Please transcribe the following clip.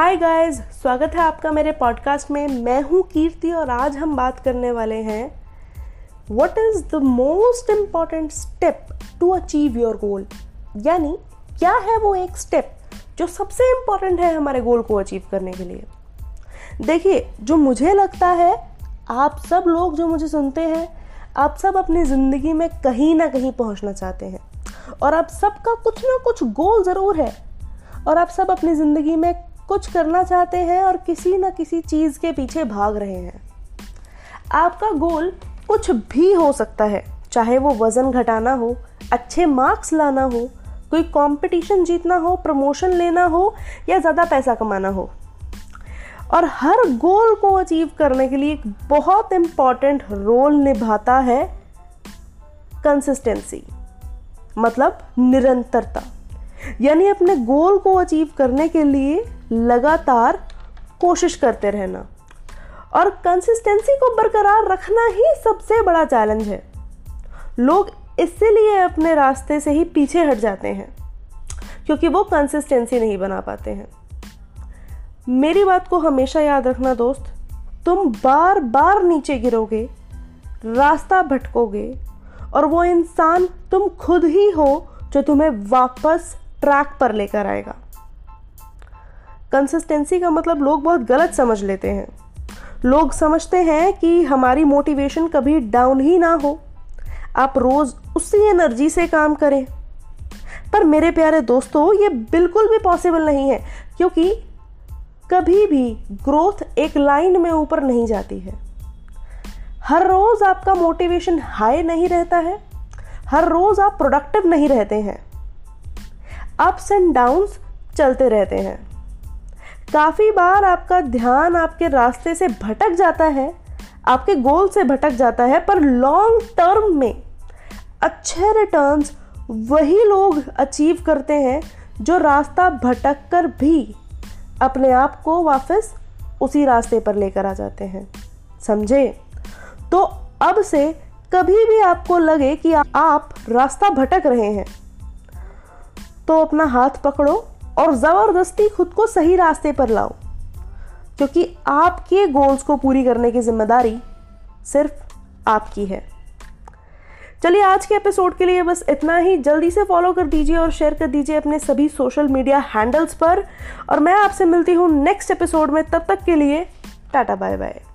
Hi guys स्वागत है आपका मेरे पॉडकास्ट में। मैं हूँ कीर्ति और आज हम बात करने वाले हैं what is the most important step to achieve your goal यानी, क्या है वो एक स्टेप जो सबसे इंपॉर्टेंट है हमारे गोल को अचीव करने के लिए? देखिए, जो मुझे लगता है, आप सब लोग जो मुझे सुनते हैं, आप सब अपनी ज़िंदगी में कहीं ना कहीं पहुँचना चाहते हैं। और आप सबका कुछ ना कुछ गोल ज़रूर है। और आप सब अपनी ज़िंदगी में कुछ करना चाहते हैं और किसी न किसी चीज़ के पीछे भाग रहे हैं। आपका गोल कुछ भी हो सकता है, चाहे वो वज़न घटाना हो, अच्छे मार्क्स लाना हो, कोई कंपटीशन जीतना हो प्रमोशन लेना हो, या ज़्यादा पैसा कमाना हो। और हर गोल को अचीव करने के लिए एक बहुत इंपॉर्टेंट रोल निभाता है कंसिस्टेंसी मतलब निरंतरता। यानी अपने गोल को अचीव करने के लिए लगातार कोशिश करते रहना। और कंसिस्टेंसी को बरकरार रखना ही सबसे बड़ा चैलेंज है। लोग इसीलिए अपने रास्ते से ही पीछे हट जाते हैं, क्योंकि वो कंसिस्टेंसी नहीं बना पाते हैं। मेरी बात को हमेशा याद रखना दोस्त, तुम बार बार नीचे गिरोगे, रास्ता भटकोगे, और वो इंसान तुम खुद ही हो जो तुम्हें वापस ट्रैक पर लेकर आएगा। कंसिस्टेंसी का मतलब लोग बहुत गलत समझ लेते हैं। लोग समझते हैं कि हमारी मोटिवेशन कभी डाउन ही ना हो। आप रोज उसी एनर्जी से काम करें। पर मेरे प्यारे दोस्तों, ये बिल्कुल भी पॉसिबल नहीं है, क्योंकि कभी भी ग्रोथ एक लाइन में ऊपर नहीं जाती है। हर रोज आपका मोटिवेशन हाई नहीं रहता है। हर रोज आप प्रोडक्टिव नहीं रहते हैं। अप्स एंड डाउन्स चलते रहते हैं। काफ़ी बार आपका ध्यान आपके रास्ते से भटक जाता है, आपके गोल से भटक जाता है, पर लॉन्ग टर्म में अच्छे रिटर्न्स वही लोग अचीव करते हैं जो रास्ता भटक कर भी अपने आप को वापस उसी रास्ते पर लेकर आ जाते हैं। समझे? तो अब से कभी भी आपको लगे कि आप रास्ता भटक रहे हैं तो अपना हाथ पकड़ो और ज़बरदस्ती खुद को सही रास्ते पर लाओ। क्योंकि आपके गोल्स को पूरी करने की ज़िम्मेदारी सिर्फ़ आपकी है। चलिए, आज के एपिसोड के लिए बस इतना ही। जल्दी से फॉलो कर दीजिए और शेयर कर दीजिए अपने सभी सोशल मीडिया हैंडल्स पर। और मैं आपसे मिलती हूँ नेक्स्ट एपिसोड में। तब तक के लिए टाटा बाय बाय